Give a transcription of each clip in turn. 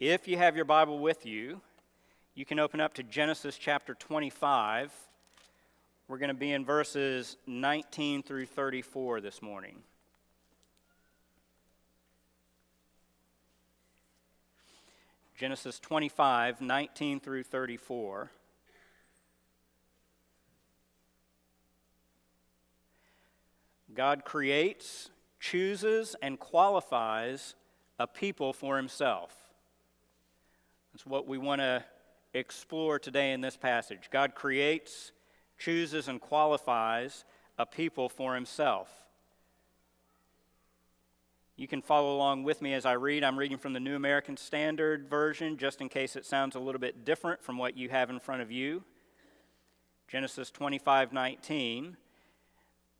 If you have your Bible with you, you can open up to Genesis chapter 25. We're going to be in verses 19 through 34 this morning. Genesis 25, 19 through 34. God creates, chooses, and qualifies a people for himself. That's what we want to explore today in this passage. God creates, chooses, and qualifies a people for himself. You can follow along with me as I read. I'm reading from the New American Standard Version, just in case it sounds a little bit different from what you have in front of you. Genesis 25 19.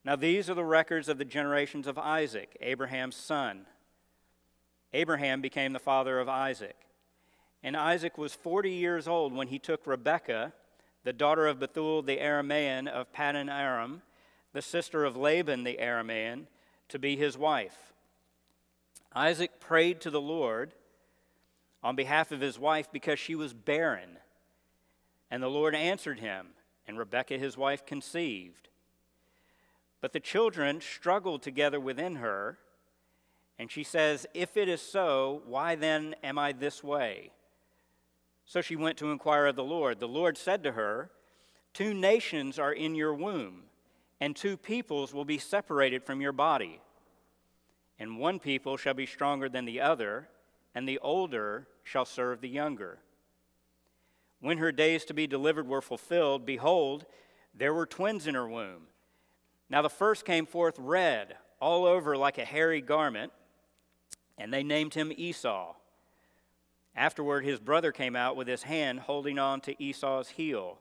Now, these are the records of the generations of Isaac, Abraham's son. Abraham became the father of Isaac. And Isaac was 40 years old when he took Rebekah, the daughter of Bethuel the Aramean of Paddan Aram, the sister of Laban the Aramean, to be his wife. Isaac prayed to the Lord on behalf of his wife because she was barren. And the Lord answered him, and Rebekah his wife conceived. But the children struggled together within her, and she says, If it is so, why then am I this way? So she went to inquire of the Lord. The Lord said to her, Two nations are in your womb, and two peoples will be separated from your body. And one people shall be stronger than the other, and the older shall serve the younger. When her days to be delivered were fulfilled, behold, there were twins in her womb. Now the first came forth red, all over like a hairy garment, and they named him Esau. Afterward, his brother came out with his hand holding on to Esau's heel.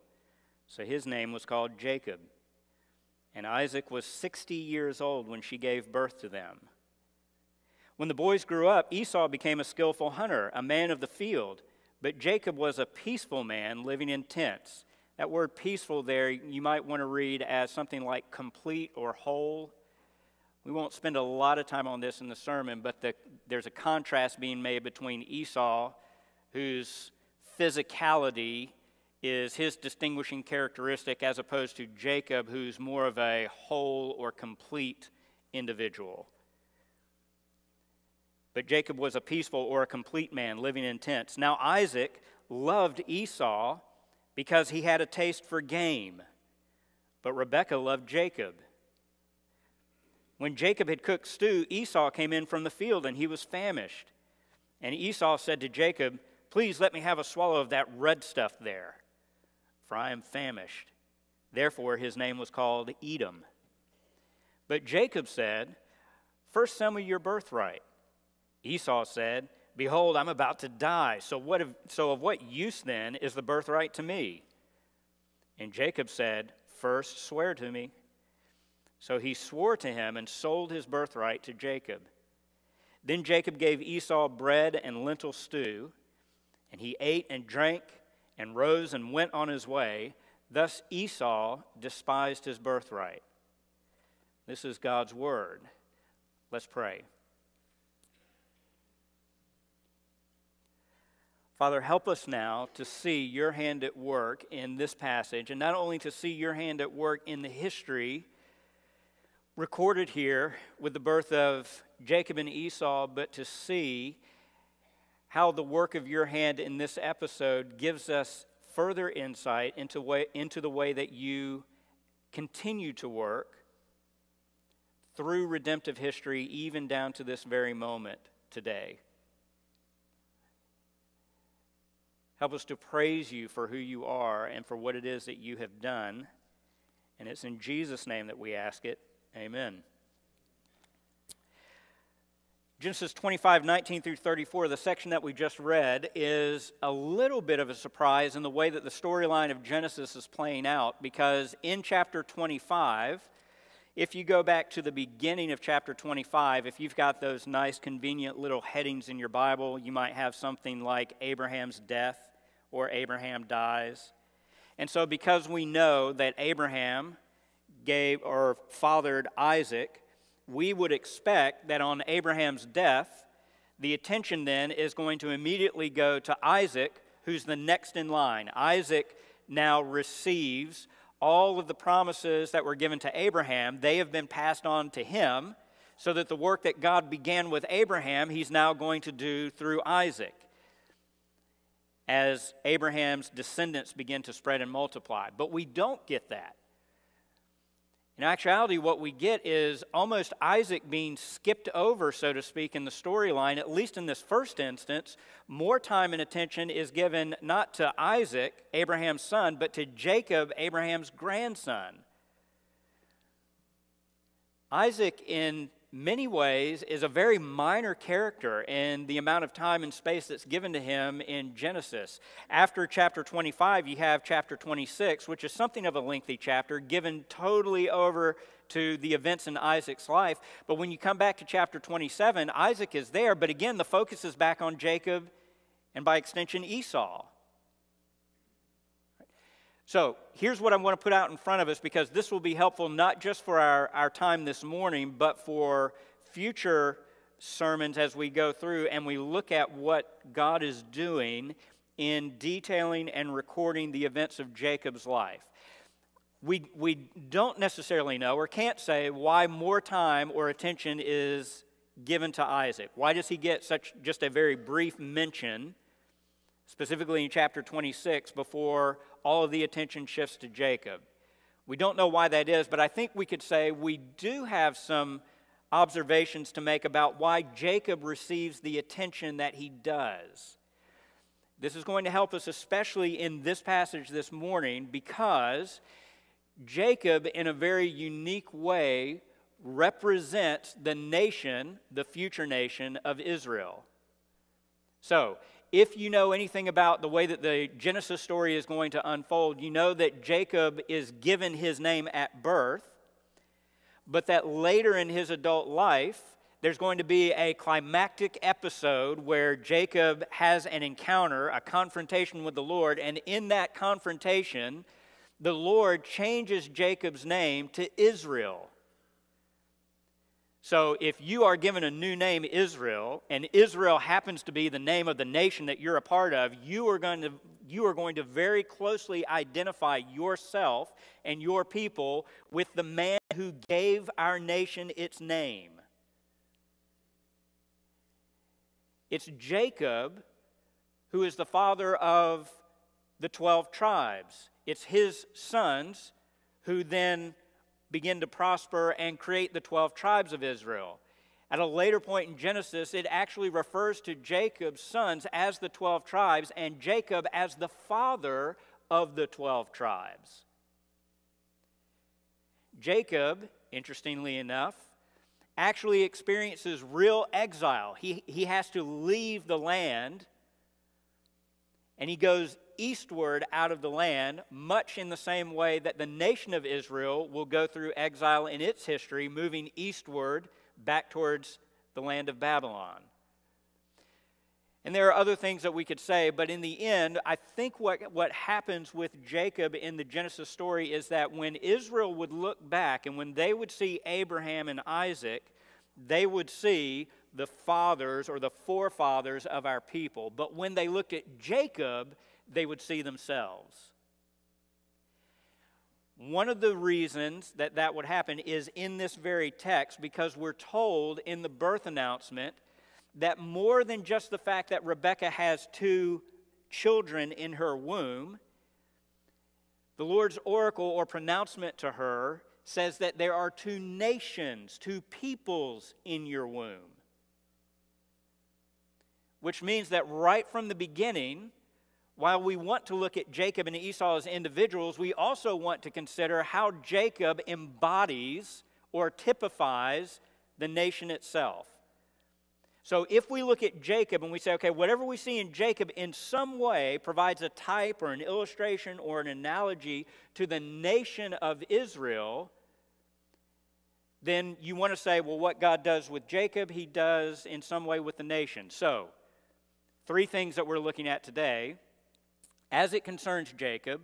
So his name was called Jacob. And Isaac was 60 years old when she gave birth to them. When the boys grew up, Esau became a skillful hunter, a man of the field, but Jacob was a peaceful man living in tents. That word peaceful there, you might want to read as something like complete or whole. We won't spend a lot of time on this in the sermon, but the, there's a contrast being made between Esau, whose physicality is his distinguishing characteristic, as opposed to Jacob, who's more of a whole or complete individual. But Jacob was a peaceful or a complete man living in tents. Now, Isaac loved Esau because he had a taste for game. But Rebekah loved Jacob. When Jacob had cooked stew, Esau came in from the field and he was famished. And Esau said to Jacob, Please let me have a swallow of that red stuff there, for I am famished. Therefore, his name was called Edom. But Jacob said, First sell me your birthright. Esau said, Behold, I'm about to die. So, what of, so of what use then is the birthright to me? And Jacob said, First swear to me. So he swore to him and sold his birthright to Jacob. Then Jacob gave Esau bread and lentil stew, and he ate and drank and rose and went on his way. Thus Esau despised his birthright. This is God's word. Let's pray. Father, help us now to see your hand at work in this passage, and not only to see your hand at work in the history recorded here with the birth of Jacob and Esau, but to see how the work of your hand in this episode gives us further insight into, way, into the way that you continue to work through redemptive history, even down to this very moment today. Help us to praise you for who you are and for what it is that you have done. And it's in Jesus' name that we ask it. Amen. Genesis 25, 19 through 34, the section that we just read, is a little bit of a surprise in the way that the storyline of Genesis is playing out because in chapter 25, if you go back to the beginning of chapter 25, if you've got those nice, convenient little headings in your Bible, you might have something like Abraham's death or Abraham dies. And so, because we know that Abraham gave or fathered Isaac, we would expect that on Abraham's death, the attention then is going to immediately go to Isaac, who's the next in line. Isaac now receives all of the promises that were given to Abraham, they have been passed on to him, so that the work that God began with Abraham, he's now going to do through Isaac as Abraham's descendants begin to spread and multiply. But we don't get that. In actuality, what we get is almost Isaac being skipped over, so to speak, in the storyline, at least in this first instance. More time and attention is given not to Isaac, Abraham's son, but to Jacob, Abraham's grandson. Isaac, in many ways, is a very minor character in the amount of time and space that's given to him in Genesis. After chapter 25, you have chapter 26, which is something of a lengthy chapter, given totally over to the events in Isaac's life. But when you come back to chapter 27, Isaac is there, but again, the focus is back on Jacob and by extension, Esau. So here's what I want to put out in front of us because this will be helpful not just for our, our time this morning, but for future sermons as we go through and we look at what God is doing in detailing and recording the events of Jacob's life. We, we don't necessarily know or can't say why more time or attention is given to Isaac. Why does he get such just a very brief mention, specifically in chapter 26, before all of the attention shifts to Jacob. We don't know why that is, but I think we could say we do have some observations to make about why Jacob receives the attention that he does. This is going to help us, especially in this passage this morning, because Jacob, in a very unique way, represents the nation, the future nation of Israel. So, if you know anything about the way that the Genesis story is going to unfold, you know that Jacob is given his name at birth, but that later in his adult life, there's going to be a climactic episode where Jacob has an encounter, a confrontation with the Lord, and in that confrontation, the Lord changes Jacob's name to Israel. So if you are given a new name, Israel, and Israel happens to be the name of the nation that you're a part of, you are going to, you are going to very closely identify yourself and your people with the man who gave our nation its name. It's Jacob who is the father of the 12 tribes. It's his sons who then begin to prosper and create the 12 tribes of Israel. At a later point in Genesis, it actually refers to Jacob's sons as the 12 tribes and Jacob as the father of the 12 tribes. Jacob, interestingly enough, actually experiences real exile. He, he has to leave the land and he goes eastward out of the land, much in the same way that the nation of Israel will go through exile in its history, moving eastward back towards the land of Babylon. And there are other things that we could say, but in the end, I think what, what happens with Jacob in the Genesis story is that when Israel would look back and when they would see Abraham and Isaac, they would see the fathers or the forefathers of our people. But when they looked at Jacob, they would see themselves. One of the reasons that that would happen is in this very text because we're told in the birth announcement that more than just the fact that Rebecca has two children in her womb, the Lord's oracle or pronouncement to her says that there are two nations, two peoples in your womb. Which means that right from the beginning, while we want to look at Jacob and Esau as individuals, we also want to consider how Jacob embodies or typifies the nation itself. So if we look at Jacob and we say, okay, whatever we see in Jacob in some way provides a type or an illustration or an analogy to the nation of Israel, then you want to say, well, what God does with Jacob, he does in some way with the nation. So, three things that we're looking at today as it concerns Jacob,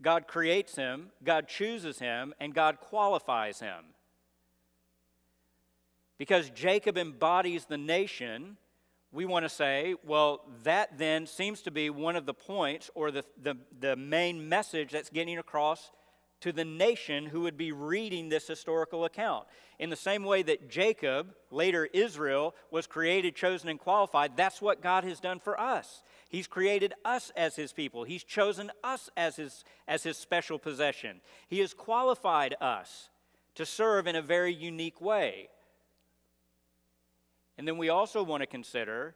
God creates him, God chooses him, and God qualifies him. Because Jacob embodies the nation, we want to say, well, that then seems to be one of the points or the, the, the main message that's getting across to the nation who would be reading this historical account. In the same way that Jacob, later Israel, was created, chosen, and qualified, that's what God has done for us. He's created us as his people. He's chosen us as his, as his special possession. He has qualified us to serve in a very unique way. And then we also want to consider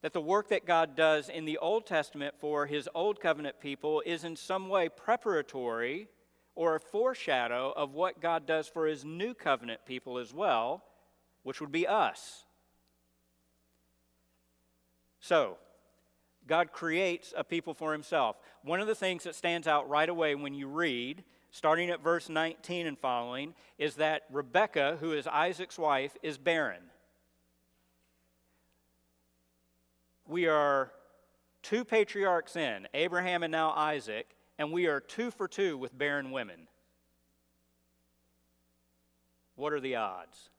that the work that God does in the Old Testament for his Old Covenant people is in some way preparatory or a foreshadow of what God does for his New Covenant people as well, which would be us. So, God creates a people for himself. One of the things that stands out right away when you read, starting at verse 19 and following, is that Rebekah, who is Isaac's wife, is barren. we are two patriarchs in, Abraham and now Isaac, and we are two for two with barren women. What are the odds?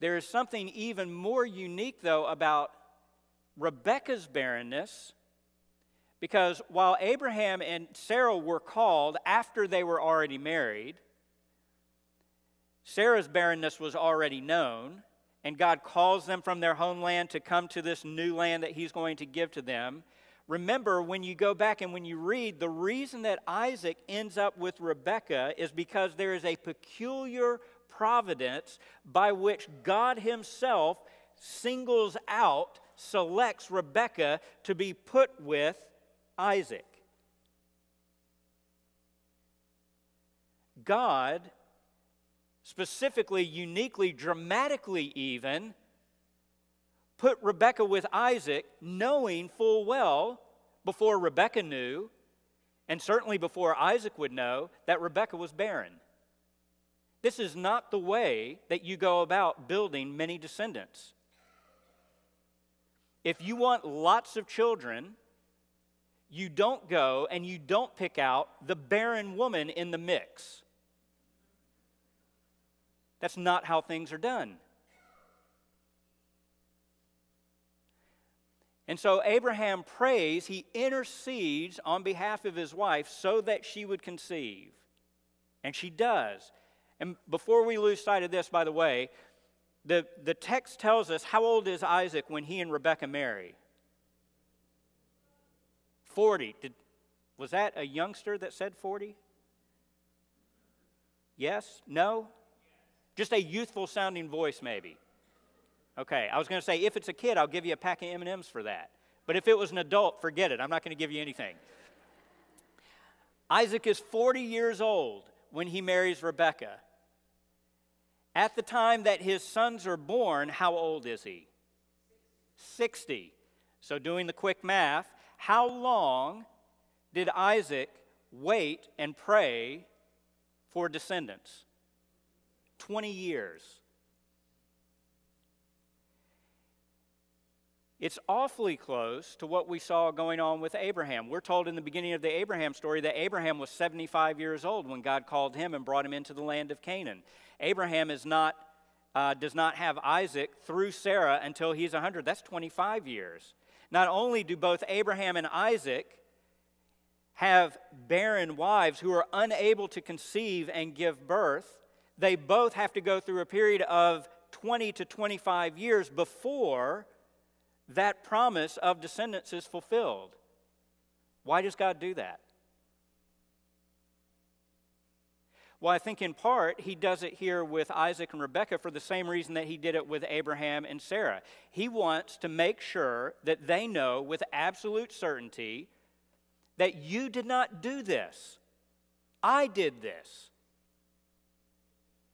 There is something even more unique, though, about Rebecca's barrenness, because while Abraham and Sarah were called after they were already married, Sarah's barrenness was already known and God calls them from their homeland to come to this new land that He's going to give to them. Remember, when you go back and when you read, the reason that Isaac ends up with Rebekah is because there is a peculiar providence by which God Himself singles out, selects Rebekah to be put with Isaac. God specifically, uniquely, dramatically even, put Rebekah with Isaac, knowing full well before Rebekah knew, and certainly before Isaac would know, that Rebekah was barren. This is not the way that you go about building many descendants. If you want lots of children, you don't go and you don't pick out the barren woman in the mix. That's not how things are done. And so Abraham prays, he intercedes on behalf of his wife so that she would conceive. And she does. And before we lose sight of this, by the way, the, the text tells us how old is Isaac when he and Rebekah marry? 40. Did, was that a youngster that said 40? Yes? No? Just a youthful sounding voice, maybe. Okay, I was going to say if it's a kid, I'll give you a pack of M&Ms for that. But if it was an adult, forget it. I'm not going to give you anything. Isaac is 40 years old when he marries Rebekah. At the time that his sons are born, how old is he? 60. So, doing the quick math, how long did Isaac wait and pray for descendants? 20 years. It's awfully close to what we saw going on with Abraham. We're told in the beginning of the Abraham story that Abraham was 75 years old when God called him and brought him into the land of Canaan. Abraham is not, uh, does not have Isaac through Sarah until he's 100. That's 25 years. Not only do both Abraham and Isaac have barren wives who are unable to conceive and give birth, they both have to go through a period of 20 to 25 years before that promise of descendants is fulfilled. Why does God do that? Well, I think in part he does it here with Isaac and Rebekah for the same reason that he did it with Abraham and Sarah. He wants to make sure that they know with absolute certainty that you did not do this. I did this.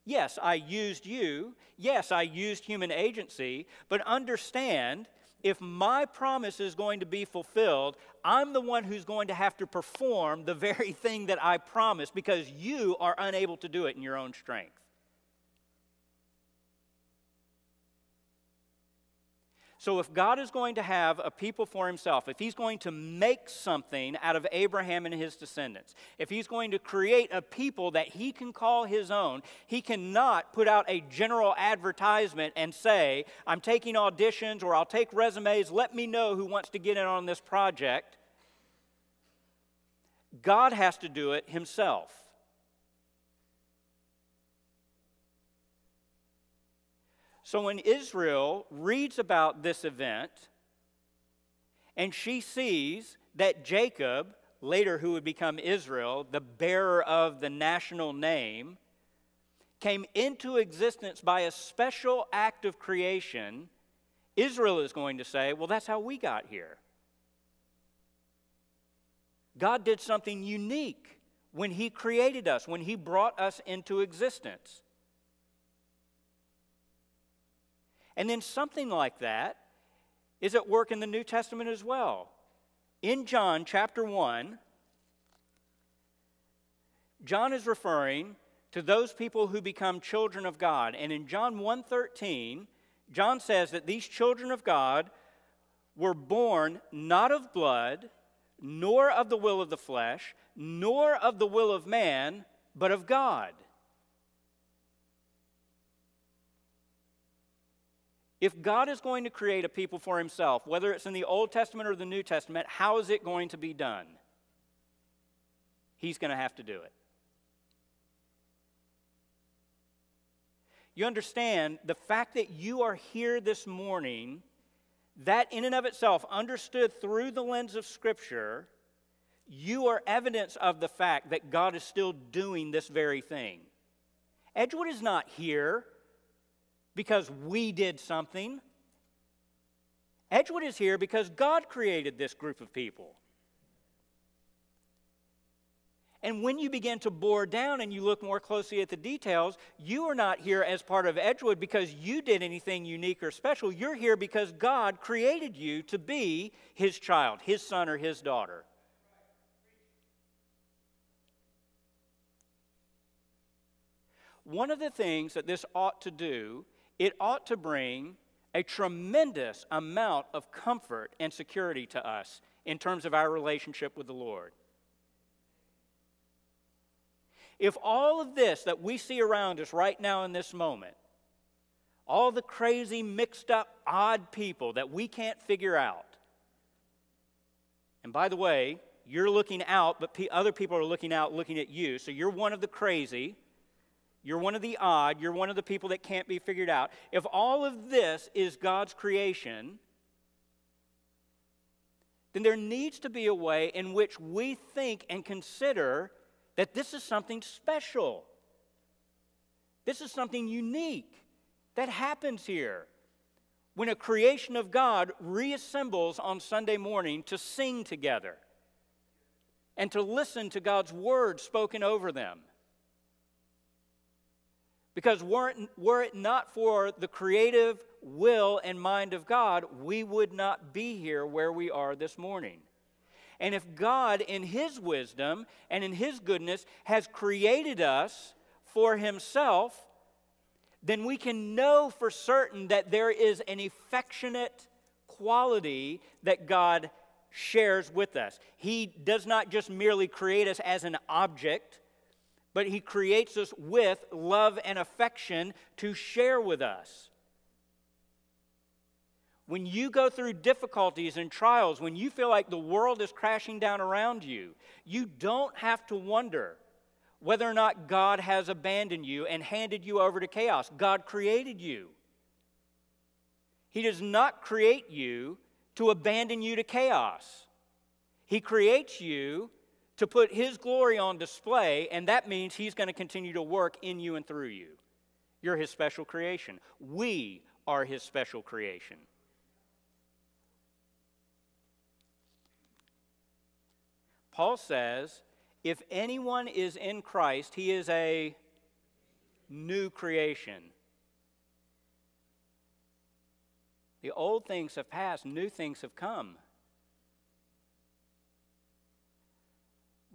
Yes, I used you. Yes, I used human agency. But understand, if my promise is going to be fulfilled, I'm the one who's going to have to perform the very thing that I promised because you are unable to do it in your own strength. So, if God is going to have a people for himself, if he's going to make something out of Abraham and his descendants, if he's going to create a people that he can call his own, he cannot put out a general advertisement and say, I'm taking auditions or I'll take resumes, let me know who wants to get in on this project. God has to do it himself. So when Israel reads about this event and she sees that Jacob, later who would become Israel, the bearer of the national name, came into existence by a special act of creation, Israel is going to say, Well, that's how we got here. God did something unique when He created us, when He brought us into existence. And then something like that is at work in the New Testament as well. In John chapter 1, John is referring to those people who become children of God. And in John 1:13, John says that these children of God were born not of blood, nor of the will of the flesh, nor of the will of man, but of God. If God is going to create a people for himself, whether it's in the Old Testament or the New Testament, how is it going to be done? He's going to have to do it. You understand the fact that you are here this morning, that in and of itself, understood through the lens of Scripture, you are evidence of the fact that God is still doing this very thing. Edgewood is not here because we did something. Edgewood is here because God created this group of people. And when you begin to bore down and you look more closely at the details, you are not here as part of Edgewood because you did anything unique or special. You're here because God created you to be His child, His son or His daughter. One of the things that this ought to do it ought to bring a tremendous amount of comfort and security to us in terms of our relationship with the Lord. If all of this that we see around us right now in this moment, all the crazy, mixed up, odd people that we can't figure out, and by the way, you're looking out, but other people are looking out, looking at you, so you're one of the crazy. You're one of the odd. You're one of the people that can't be figured out. If all of this is God's creation, then there needs to be a way in which we think and consider that this is something special. This is something unique that happens here. When a creation of God reassembles on Sunday morning to sing together and to listen to God's word spoken over them because were it, were it not for the creative will and mind of God, we would not be here where we are this morning. And if God, in His wisdom and in His goodness, has created us for Himself, then we can know for certain that there is an affectionate quality that God shares with us. He does not just merely create us as an object but He creates us with love and affection to share with us. When you go through difficulties and trials, when you feel like the world is crashing down around you, you don't have to wonder whether or not God has abandoned you and handed you over to chaos. God created you. He does not create you to abandon you to chaos. He creates you to put His glory on display, and that means He's going to continue to work in you and through you. You're His special creation. We are His special creation. Paul says, if anyone is in Christ, he is a new creation. The old things have passed, new things have come.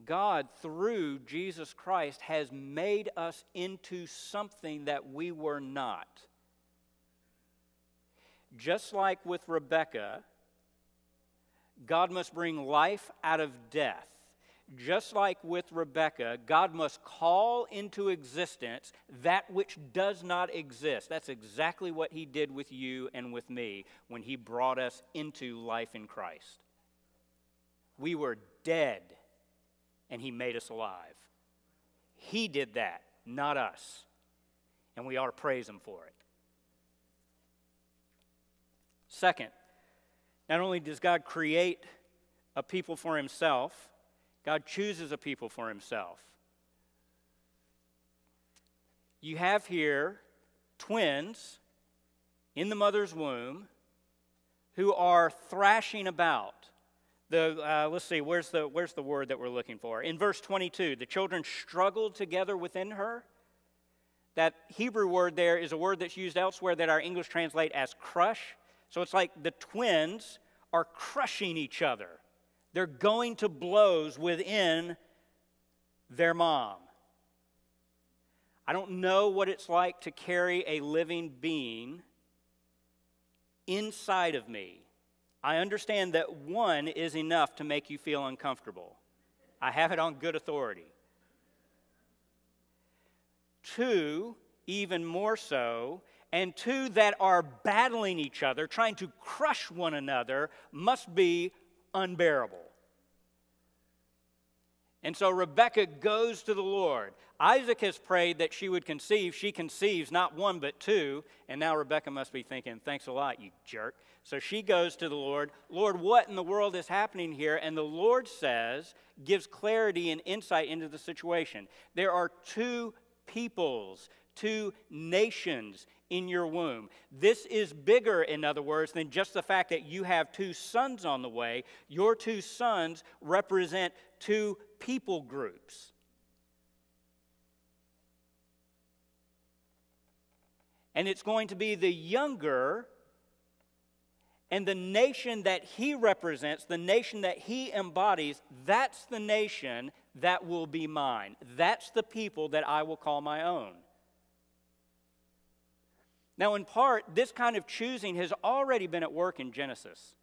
God, through Jesus Christ, has made us into something that we were not. just like with Rebekah, God must bring life out of death. Just like with Rebekah, God must call into existence that which does not exist. That's exactly what He did with you and with me when He brought us into life in Christ. We were dead, and He made us alive. He did that, not us. And we ought to praise Him for it. Second, not only does God create a people for Himself, God chooses a people for himself. You have here twins in the mother's womb who are thrashing about. The, uh, let's see, where's the, where's the word that we're looking for? In verse 22, the children struggled together within her. That Hebrew word there is a word that's used elsewhere that our English translate as crush. So it's like the twins are crushing each other. They're going to blows within their mom. I don't know what it's like to carry a living being inside of me. I understand that one is enough to make you feel uncomfortable. I have it on good authority. Two, even more so, and two that are battling each other, trying to crush one another, must be unbearable. And so Rebekah goes to the Lord. Isaac has prayed that she would conceive. She conceives not one but two. And now Rebekah must be thinking, thanks a lot, you jerk. So she goes to the Lord, Lord, what in the world is happening here? And the Lord says, gives clarity and insight into the situation. There are two peoples, two nations in your womb. This is bigger, in other words, than just the fact that you have two sons on the way. Your two sons represent two people groups. And it's going to be the younger and the nation that he represents, the nation that he embodies, that's the nation that will be mine. That's the people that I will call my own. Now, in part, this kind of choosing has already been at work in Genesis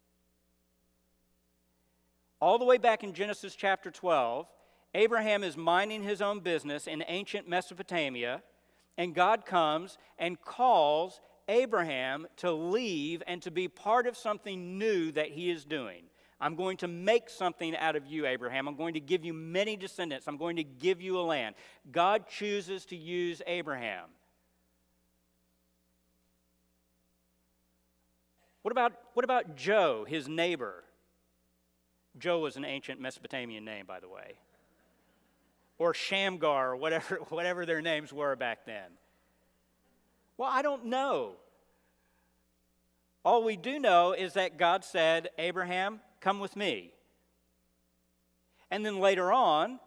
all the way back in Genesis chapter 12, Abraham is minding his own business in ancient Mesopotamia, and God comes and calls Abraham to leave and to be part of something new that he is doing. I'm going to make something out of you, Abraham. I'm going to give you many descendants. I'm going to give you a land. God chooses to use Abraham. What about, what about Joe, his neighbor? Joe was an ancient Mesopotamian name, by the way. Or Shamgar, or whatever, whatever their names were back then. Well, I don't know. All we do know is that God said, Abraham, come with me. And then later on,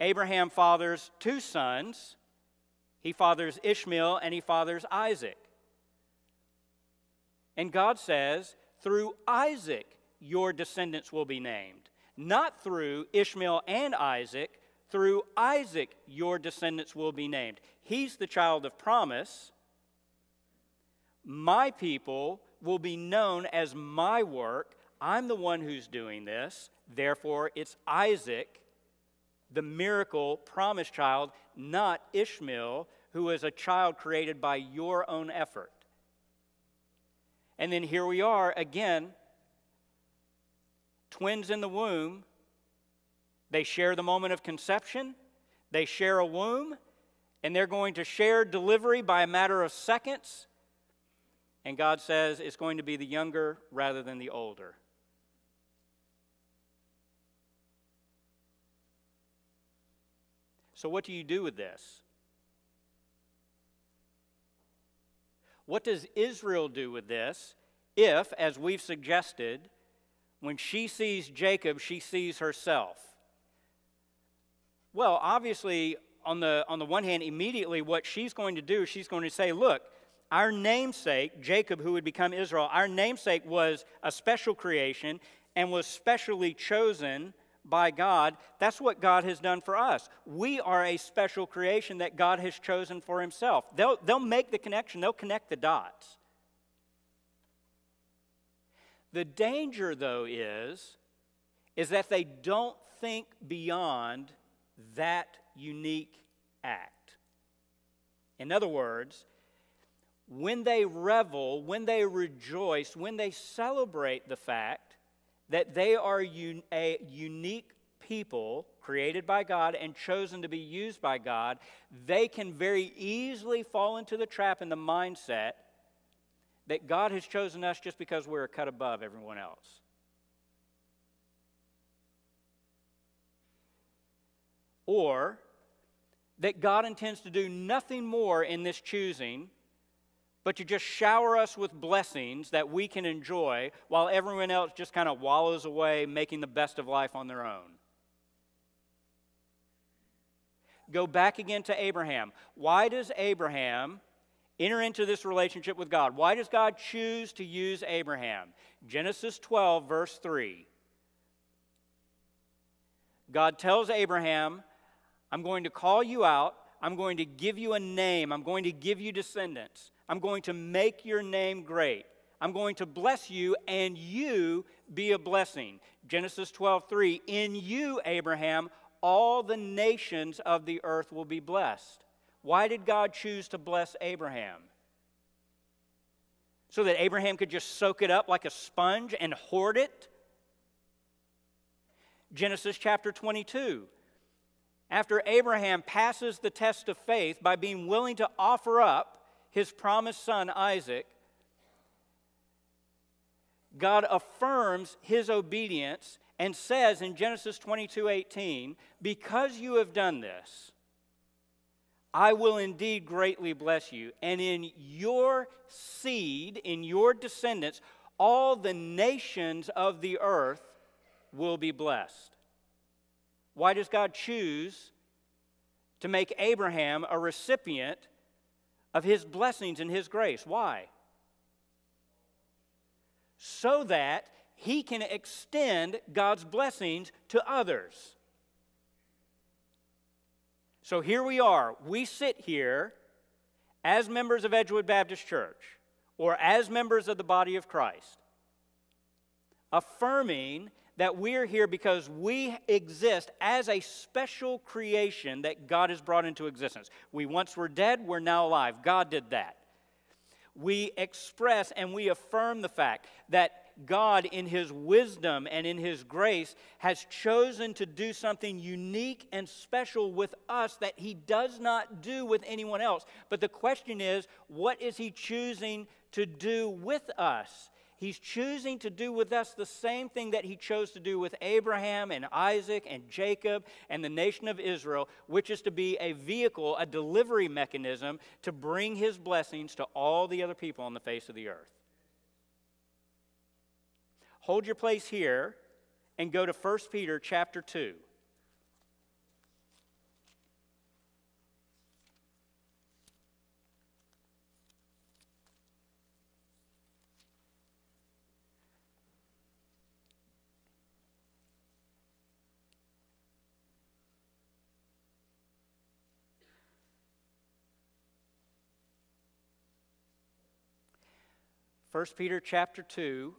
Abraham fathers two sons. He fathers Ishmael and he fathers Isaac. And God says, through Isaac, your descendants will be named. Not through Ishmael and Isaac, through Isaac your descendants will be named. He's the child of promise. My people will be known as my work. I'm the one who's doing this. Therefore, it's Isaac, the miracle promised child, not Ishmael, who is a child created by your own effort. And then here we are again twins in the womb, they share the moment of conception, they share a womb, and they're going to share delivery by a matter of seconds. And God says it's going to be the younger rather than the older. So, what do you do with this? What does Israel do with this if, as we've suggested, when she sees Jacob, she sees herself. Well, obviously, on the, on the one hand, immediately what she's going to do, she's going to say, Look, our namesake, Jacob, who would become Israel, our namesake was a special creation and was specially chosen by God. That's what God has done for us. We are a special creation that God has chosen for Himself. They'll, they'll make the connection, they'll connect the dots. The danger, though, is, is that they don't think beyond that unique act. In other words, when they revel, when they rejoice, when they celebrate the fact that they are un- a unique people created by God and chosen to be used by God, they can very easily fall into the trap and the mindset that God has chosen us just because we're a cut above everyone else. Or that God intends to do nothing more in this choosing but to just shower us with blessings that we can enjoy while everyone else just kind of wallows away making the best of life on their own. Go back again to Abraham. Why does Abraham enter into this relationship with God? Why does God choose to use Abraham? Genesis 12, verse 3. God tells Abraham, I'm going to call you out. I'm going to give you a name. I'm going to give you descendants. I'm going to make your name great. I'm going to bless you and you be a blessing. Genesis 12, 3. In you, Abraham, all the nations of the earth will be blessed. Why did God choose to bless Abraham? So that Abraham could just soak it up like a sponge and hoard it? Genesis chapter 22. After Abraham passes the test of faith by being willing to offer up his promised son Isaac, God affirms his obedience and says in Genesis 22 18, Because you have done this, I will indeed greatly bless you, and in your seed, in your descendants, all the nations of the earth will be blessed. Why does God choose to make Abraham a recipient of his blessings and his grace? Why? So that he can extend God's blessings to others. So here we are. We sit here as members of Edgewood Baptist Church or as members of the body of Christ, affirming that we're here because we exist as a special creation that God has brought into existence. We once were dead, we're now alive. God did that. We express and we affirm the fact that God, in His wisdom and in His grace, has chosen to do something unique and special with us that He does not do with anyone else. But the question is, what is He choosing to do with us? He's choosing to do with us the same thing that He chose to do with Abraham and Isaac and Jacob and the nation of Israel, which is to be a vehicle, a delivery mechanism to bring His blessings to all the other people on the face of the earth hold your place here and go to 1 Peter chapter 2. First Peter chapter 2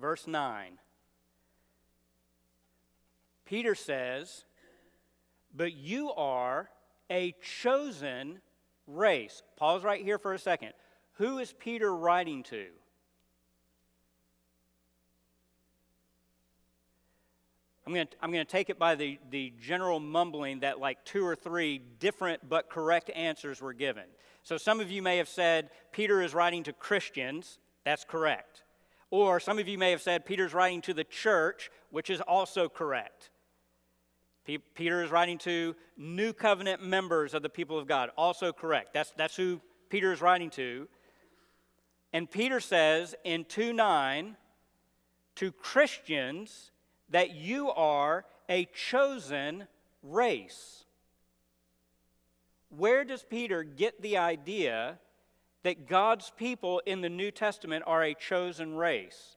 verse 9. Peter says, But you are a chosen race. Pause right here for a second. Who is Peter writing to? I'm going to, I'm going to take it by the, the general mumbling that like two or three different but correct answers were given. So some of you may have said Peter is writing to Christians. That's correct. Or some of you may have said Peter's writing to the church, which is also correct. Peter is writing to new covenant members of the people of God, also correct. That's, that's who Peter is writing to. And Peter says in 2 9 to Christians that you are a chosen race. Where does Peter get the idea that God's people in the New Testament are a chosen race.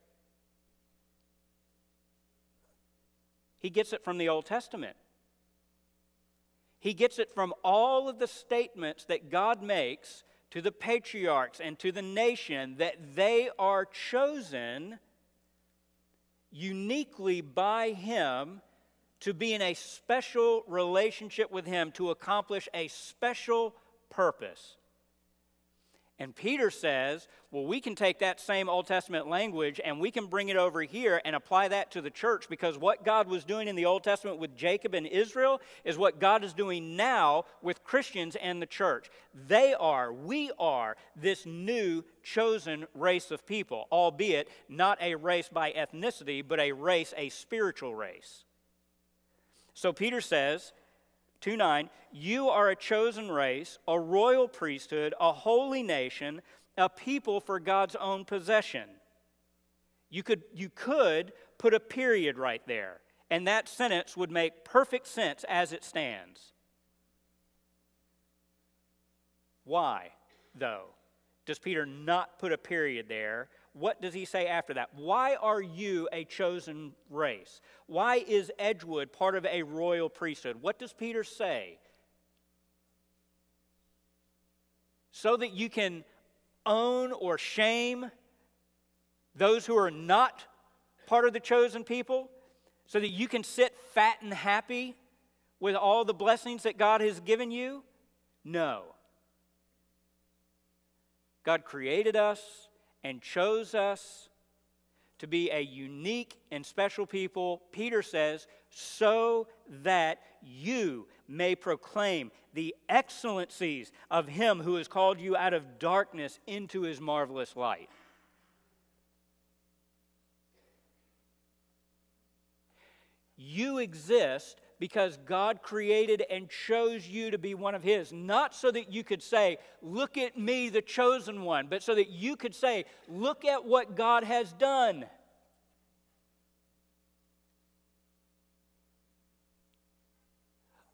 He gets it from the Old Testament. He gets it from all of the statements that God makes to the patriarchs and to the nation that they are chosen uniquely by Him to be in a special relationship with Him to accomplish a special purpose. And Peter says, well, we can take that same Old Testament language and we can bring it over here and apply that to the church because what God was doing in the Old Testament with Jacob and Israel is what God is doing now with Christians and the church. They are, we are, this new chosen race of people, albeit not a race by ethnicity, but a race, a spiritual race. So Peter says, 2 9, you are a chosen race, a royal priesthood, a holy nation, a people for God's own possession. You could, you could put a period right there, and that sentence would make perfect sense as it stands. Why, though, does Peter not put a period there what does he say after that? Why are you a chosen race? Why is Edgewood part of a royal priesthood? What does Peter say? So that you can own or shame those who are not part of the chosen people, so that you can sit fat and happy with all the blessings that God has given you? No. God created us and chose us to be a unique and special people, Peter says, so that you may proclaim the excellencies of him who has called you out of darkness into his marvelous light. You exist because God created and chose you to be one of His, not so that you could say, Look at me, the chosen one, but so that you could say, Look at what God has done.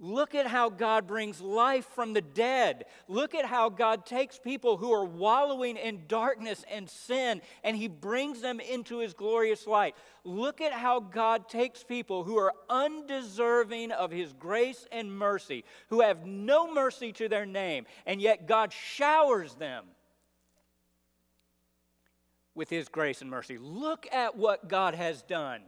Look at how God brings life from the dead. Look at how God takes people who are wallowing in darkness and sin and He brings them into His glorious light. Look at how God takes people who are undeserving of His grace and mercy, who have no mercy to their name, and yet God showers them with His grace and mercy. Look at what God has done.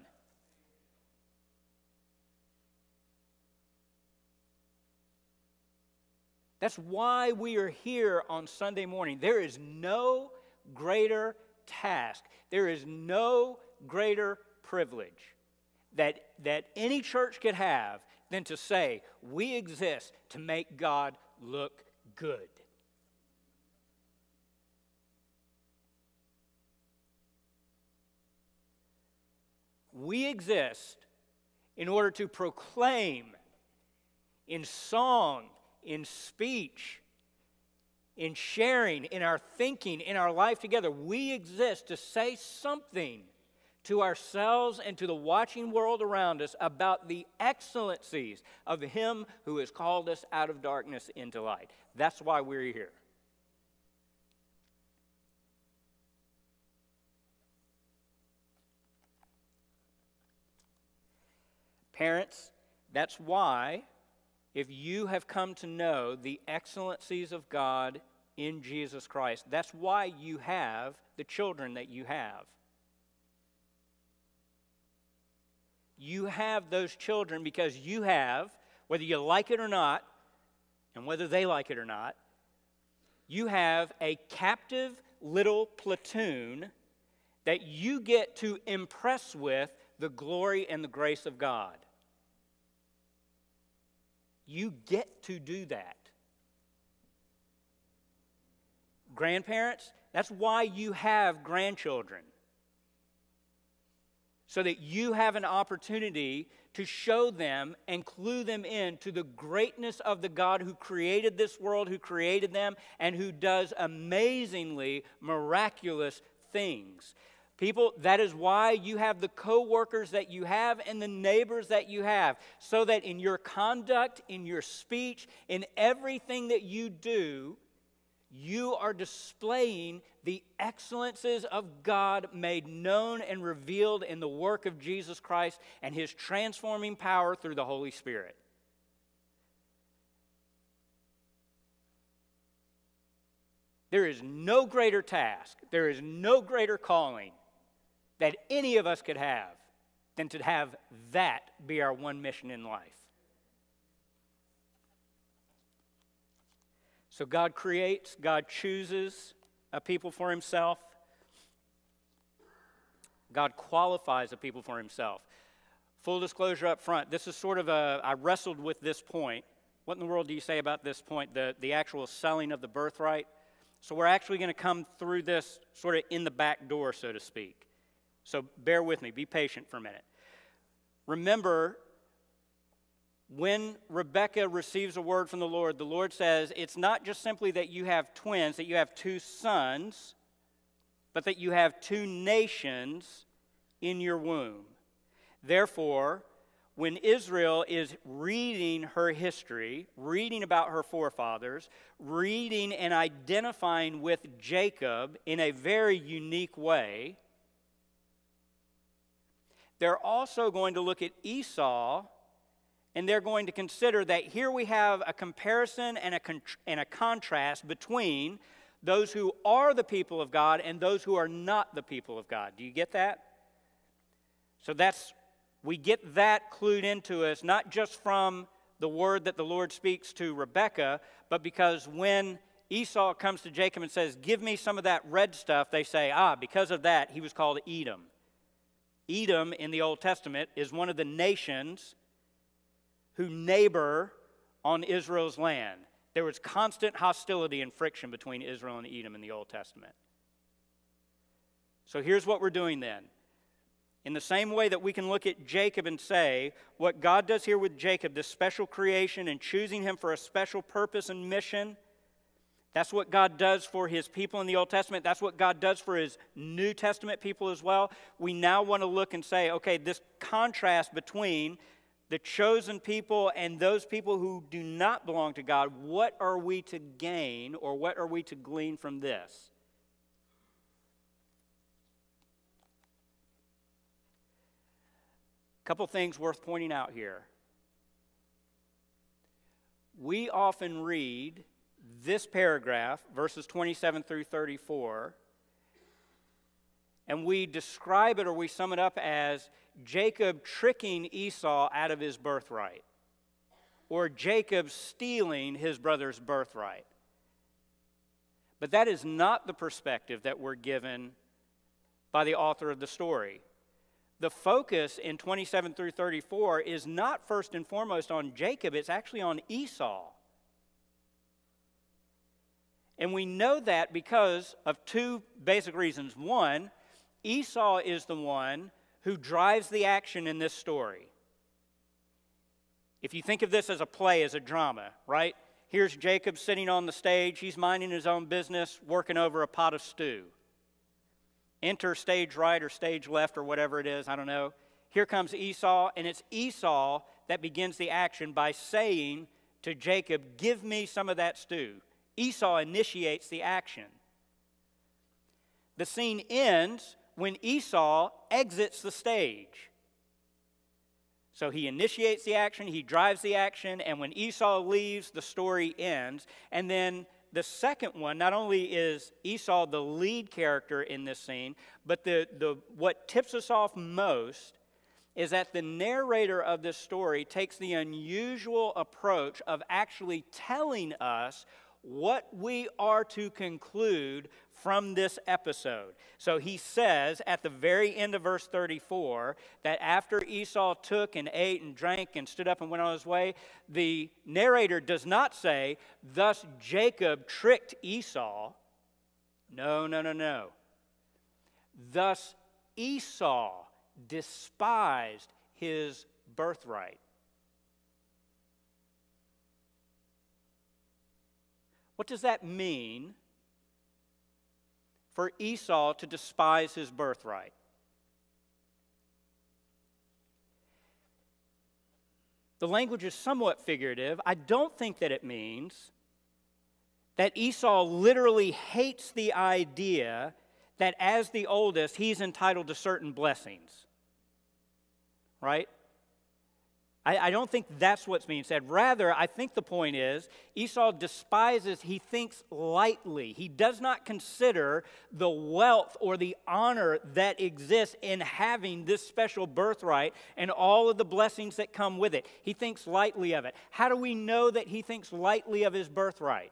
That's why we are here on Sunday morning. There is no greater task, there is no greater privilege that, that any church could have than to say, We exist to make God look good. We exist in order to proclaim in song in speech, in sharing, in our thinking, in our life together. We exist to say something to ourselves and to the watching world around us about the excellencies of Him who has called us out of darkness into light. That's why we're here. Parents, that's why if you have come to know the excellencies of God in Jesus Christ, that's why you have the children that you have. You have those children because you have, whether you like it or not, and whether they like it or not, you have a captive little platoon that you get to impress with the glory and the grace of God. You get to do that. Grandparents, that's why you have grandchildren. So that you have an opportunity to show them and clue them in to the greatness of the God who created this world, who created them, and who does amazingly miraculous things. People, that is why you have the coworkers that you have and the neighbors that you have, so that in your conduct, in your speech, in everything that you do, you are displaying the excellences of God made known and revealed in the work of Jesus Christ and his transforming power through the Holy Spirit. There is no greater task, there is no greater calling that any of us could have than to have that be our one mission in life. So God creates, God chooses a people for himself. God qualifies a people for himself. Full disclosure up front, this is sort of a, I wrestled with this point. What in the world do you say about this point, the, the actual selling of the birthright? So we're actually going to come through this sort of in the back door, so to speak. So bear with me, be patient for a minute. Remember, when Rebecca receives a word from the Lord, the Lord says it's not just simply that you have twins, that you have two sons, but that you have two nations in your womb. Therefore, when Israel is reading her history, reading about her forefathers, reading and identifying with Jacob in a very unique way, they're also going to look at Esau and they're going to consider that here we have a comparison and a, con- and a contrast between those who are the people of God and those who are not the people of God. Do you get that? So that's, we get that clued into us, not just from the word that the Lord speaks to Rebekah, but because when Esau comes to Jacob and says, Give me some of that red stuff, they say, Ah, because of that, he was called Edom. Edom in the Old Testament is one of the nations who neighbor on Israel's land. There was constant hostility and friction between Israel and Edom in the Old Testament. So here's what we're doing then. In the same way that we can look at Jacob and say, what God does here with Jacob, this special creation and choosing him for a special purpose and mission, that's what God does for his people in the Old Testament. That's what God does for his New Testament people as well. We now want to look and say, okay, this contrast between the chosen people and those people who do not belong to God, what are we to gain or what are we to glean from this? A couple things worth pointing out here. We often read this paragraph, verses 27 through 34, and we describe it or we sum it up as Jacob tricking Esau out of his birthright, or Jacob stealing his brother's birthright. But that is not the perspective that we're given by the author of the story. The focus in 27 through 34 is not first and foremost on Jacob, it's actually on Esau. And we know that because of two basic reasons. One, Esau is the one who drives the action in this story. If you think of this as a play, as a drama, right? Here's Jacob sitting on the stage. He's minding his own business, working over a pot of stew. Enter stage right or stage left or whatever it is, I don't know. Here comes Esau, and it's Esau that begins the action by saying to Jacob, Give me some of that stew. Esau initiates the action. The scene ends when Esau exits the stage. So he initiates the action, he drives the action, and when Esau leaves, the story ends. And then the second one, not only is Esau the lead character in this scene, but the, the, what tips us off most is that the narrator of this story takes the unusual approach of actually telling us what we are to conclude from this episode. So he says at the very end of verse 34 that after Esau took and ate and drank and stood up and went on his way, the narrator does not say, Thus Jacob tricked Esau. No, no, no, no. Thus Esau despised his birthright. What does that mean for Esau to despise his birthright? The language is somewhat figurative. I don't think that it means that Esau literally hates the idea that as the oldest, he's entitled to certain blessings. Right? I, I, don't think that's what's being said. Rather, I think the point is Esau despises, he thinks lightly. He does not consider the wealth or the honor that exists in having this special birthright and all of the blessings that come with it. He thinks lightly of it. How do we know that he thinks lightly of his birthright?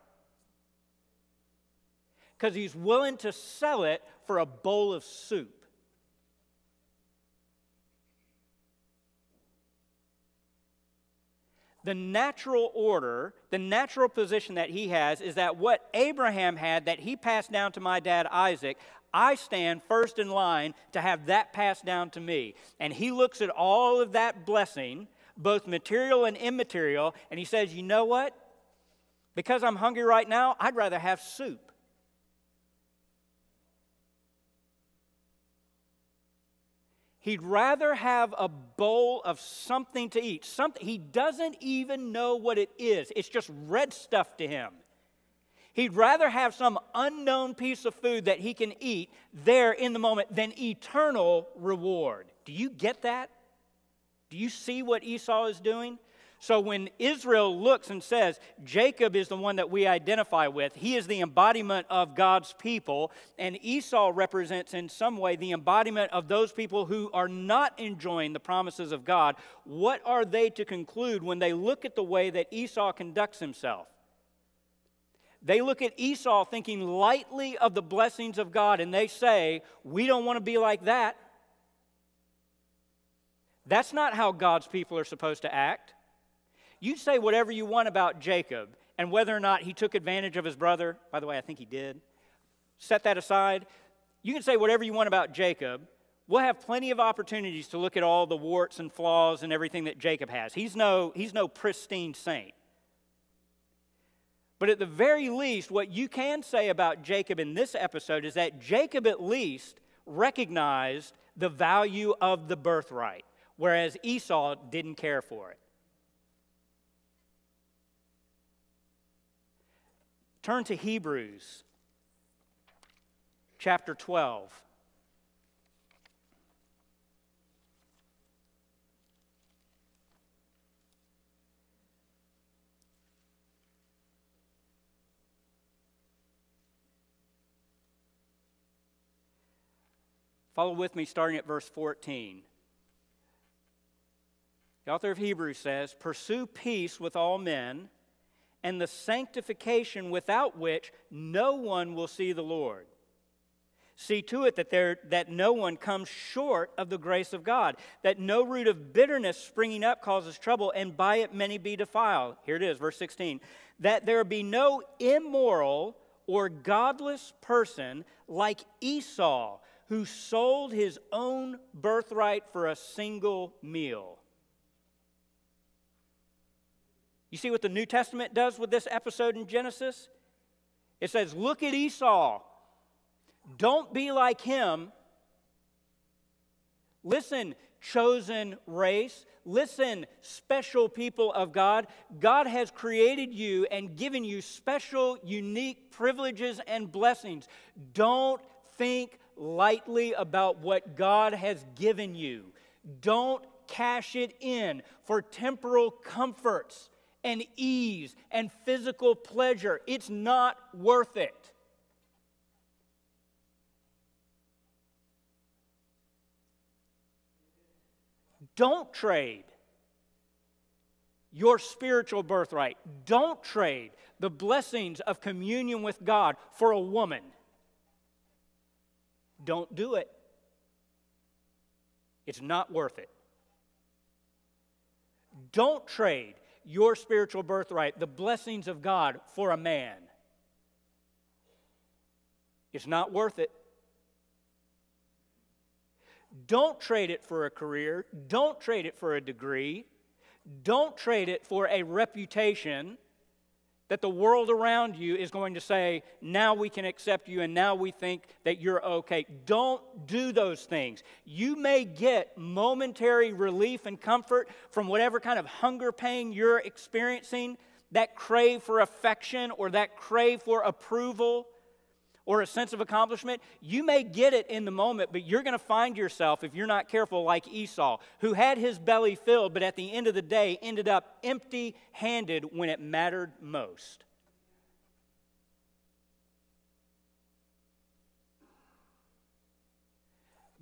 Because he's willing to sell it for a bowl of soup. The natural order, the natural position that he has is that what Abraham had that he passed down to my dad Isaac, I stand first in line to have that passed down to me. And he looks at all of that blessing, both material and immaterial, and he says, You know what? Because I'm hungry right now, I'd rather have soup. He'd rather have a bowl of something to eat. Something he doesn't even know what it is. It's just red stuff to him. He'd rather have some unknown piece of food that he can eat there in the moment than eternal reward. Do you get that? Do you see what Esau is doing? So when Israel looks and says, Jacob is the one that we identify with, he is the embodiment of God's people, and Esau represents in some way the embodiment of those people who are not enjoying the promises of God, what are they to conclude when they look at the way that Esau conducts himself? They look at Esau thinking lightly of the blessings of God, and they say, We don't want to be like that. That's not how God's people are supposed to act. You say whatever you want about Jacob and whether or not he took advantage of his brother. By the way, I think he did. Set that aside. You can say whatever you want about Jacob. We'll have plenty of opportunities to look at all the warts and flaws and everything that Jacob has. He's no, he's no pristine saint. But at the very least, what you can say about Jacob in this episode is that Jacob at least recognized the value of the birthright, whereas Esau didn't care for it. Turn to Hebrews chapter 12. Follow with me starting at verse 14. The author of Hebrews says, Pursue peace with all men and the sanctification without which no one will see the Lord. See to it that, there, that no one comes short of the grace of God, that no root of bitterness springing up causes trouble, and by it many be defiled. Here it is, verse 16. That there be no immoral or godless person like Esau, who sold his own birthright for a single meal. You see what the New Testament does with this episode in Genesis? It says, Look at Esau. Don't be like him. Listen, chosen race. Listen, special people of God. God has created you and given you special, unique privileges and blessings. Don't think lightly about what God has given you. Don't cash it in for temporal comforts and ease and physical pleasure. It's not worth it. Don't trade your spiritual birthright. Don't trade the blessings of communion with God for a woman. Don't do it. It's not worth it. Don't trade your spiritual birthright, the blessings of God, for a man. It's not worth it. Don't trade it for a career. Don't trade it for a degree. Don't trade it for a reputation that the world around you is going to say, now we can accept you and now we think that you're okay. Don't do those things. You may get momentary relief and comfort from whatever kind of hunger pain you're experiencing, that crave for affection or that crave for approval or a sense of accomplishment, you may get it in the moment, but you're going to find yourself, if you're not careful, like Esau, who had his belly filled, but at the end of the day ended up empty handed when it mattered most.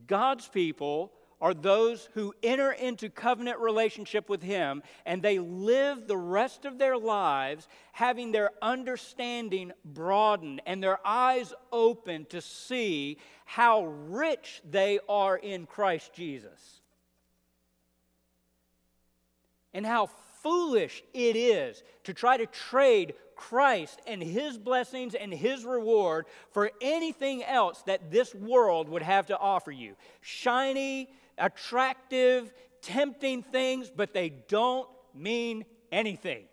God's people are those who enter into covenant relationship with Him and they live the rest of their lives having their understanding broadened and their eyes open to see how rich they are in Christ Jesus. And how foolish it is to try to trade Christ and His blessings and His reward for anything else that this world would have to offer you. Shiny, attractive, tempting things, but they don't mean anything.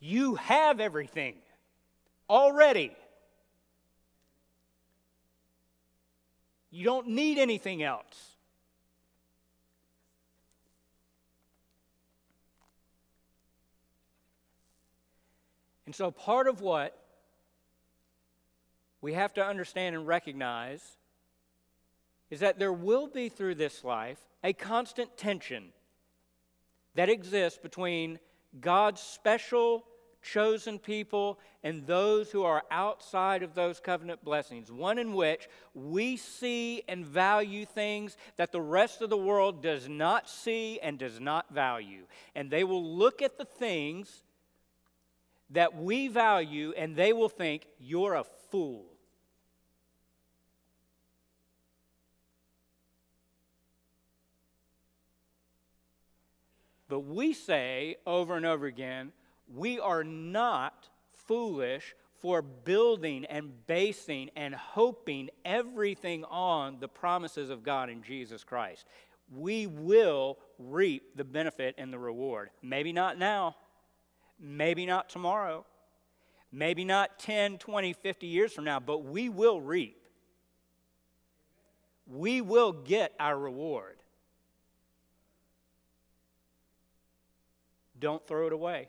You have everything already. You don't need anything else. And so, part of what we have to understand and recognize is that there will be through this life a constant tension that exists between God's special chosen people and those who are outside of those covenant blessings. One in which we see and value things that the rest of the world does not see and does not value. And they will look at the things that we value and they will think, You're a fool. But we say over and over again, we are not foolish for building and basing and hoping everything on the promises of God in Jesus Christ. We will reap the benefit and the reward. Maybe not now, maybe not tomorrow, maybe not 10, 20, 50 years from now, but we will reap. We will get our reward. Don't throw it away.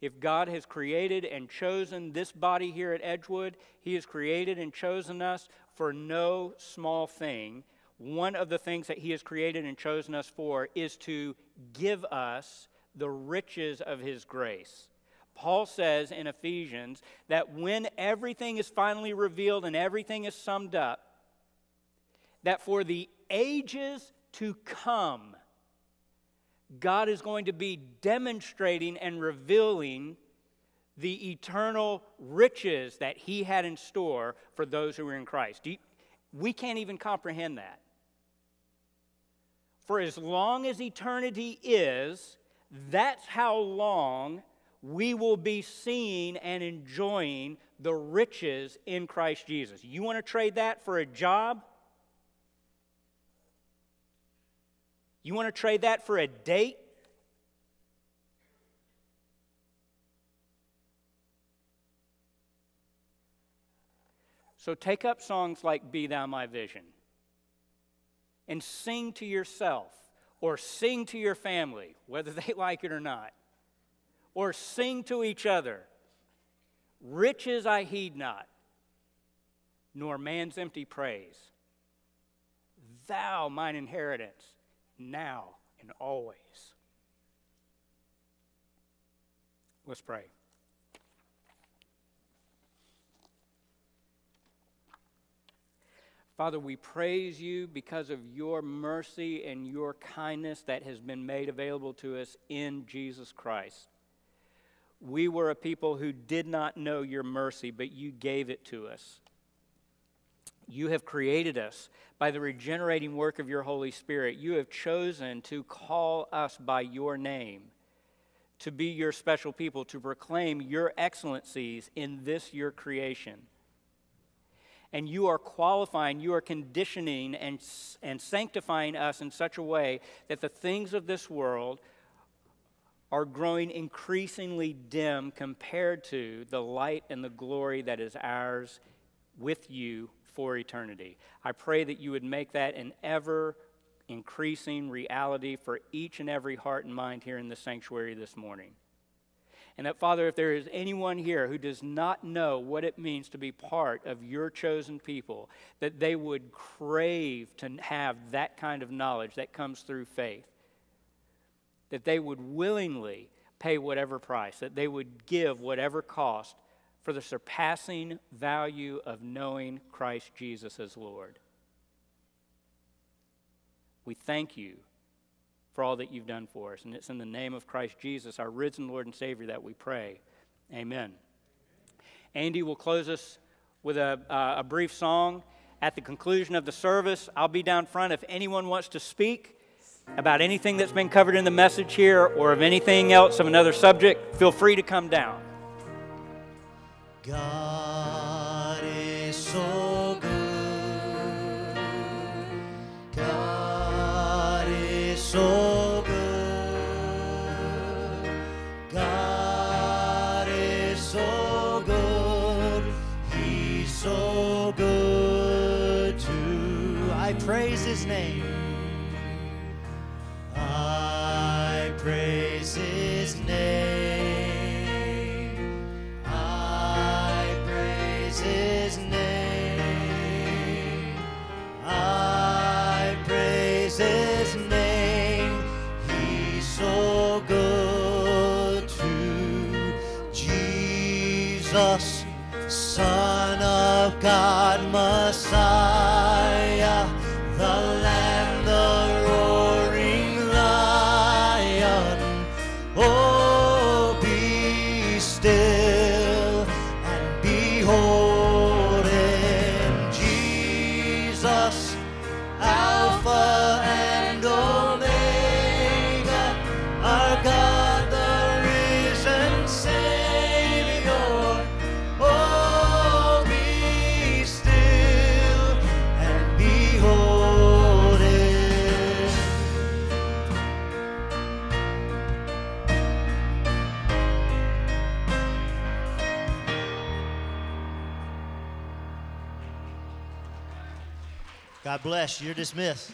If God has created and chosen this body here at Edgewood, He has created and chosen us for no small thing. One of the things that He has created and chosen us for is to give us the riches of His grace. Paul says in Ephesians that when everything is finally revealed and everything is summed up, that for the ages to come, God is going to be demonstrating and revealing the eternal riches that He had in store for those who are in Christ. You, we can't even comprehend that. For as long as eternity is, that's how long we will be seeing and enjoying the riches in Christ Jesus. You want to trade that for a job? You want to trade that for a date? So take up songs like Be Thou My Vision and sing to yourself or sing to your family, whether they like it or not, or sing to each other. Riches I heed not, nor man's empty praise. Thou mine inheritance now and always. Let's pray. Father, we praise you because of your mercy and your kindness that has been made available to us in Jesus Christ. We were a people who did not know your mercy, but you gave it to us. You have created us by the regenerating work of your Holy Spirit. You have chosen to call us by your name, to be your special people, to proclaim your excellencies in this your creation. And you are qualifying, you are conditioning and, and sanctifying us in such a way that the things of this world are growing increasingly dim compared to the light and the glory that is ours with you for eternity. I pray that you would make that an ever increasing reality for each and every heart and mind here in the sanctuary this morning. And that, Father, if there is anyone here who does not know what it means to be part of your chosen people, that they would crave to have that kind of knowledge that comes through faith, that they would willingly pay whatever price, that they would give whatever cost for the surpassing value of knowing Christ Jesus as Lord. We thank you for all that you've done for us. And it's in the name of Christ Jesus, our risen Lord and Savior, that we pray. Amen. Andy will close us with a, uh, a brief song. At the conclusion of the service, I'll be down front. If anyone wants to speak about anything that's been covered in the message here or of anything else of another subject, feel free to come down. God is so good. God is so good. God is so good. He's so good to. I praise His name. I praise Bless. You're dismissed.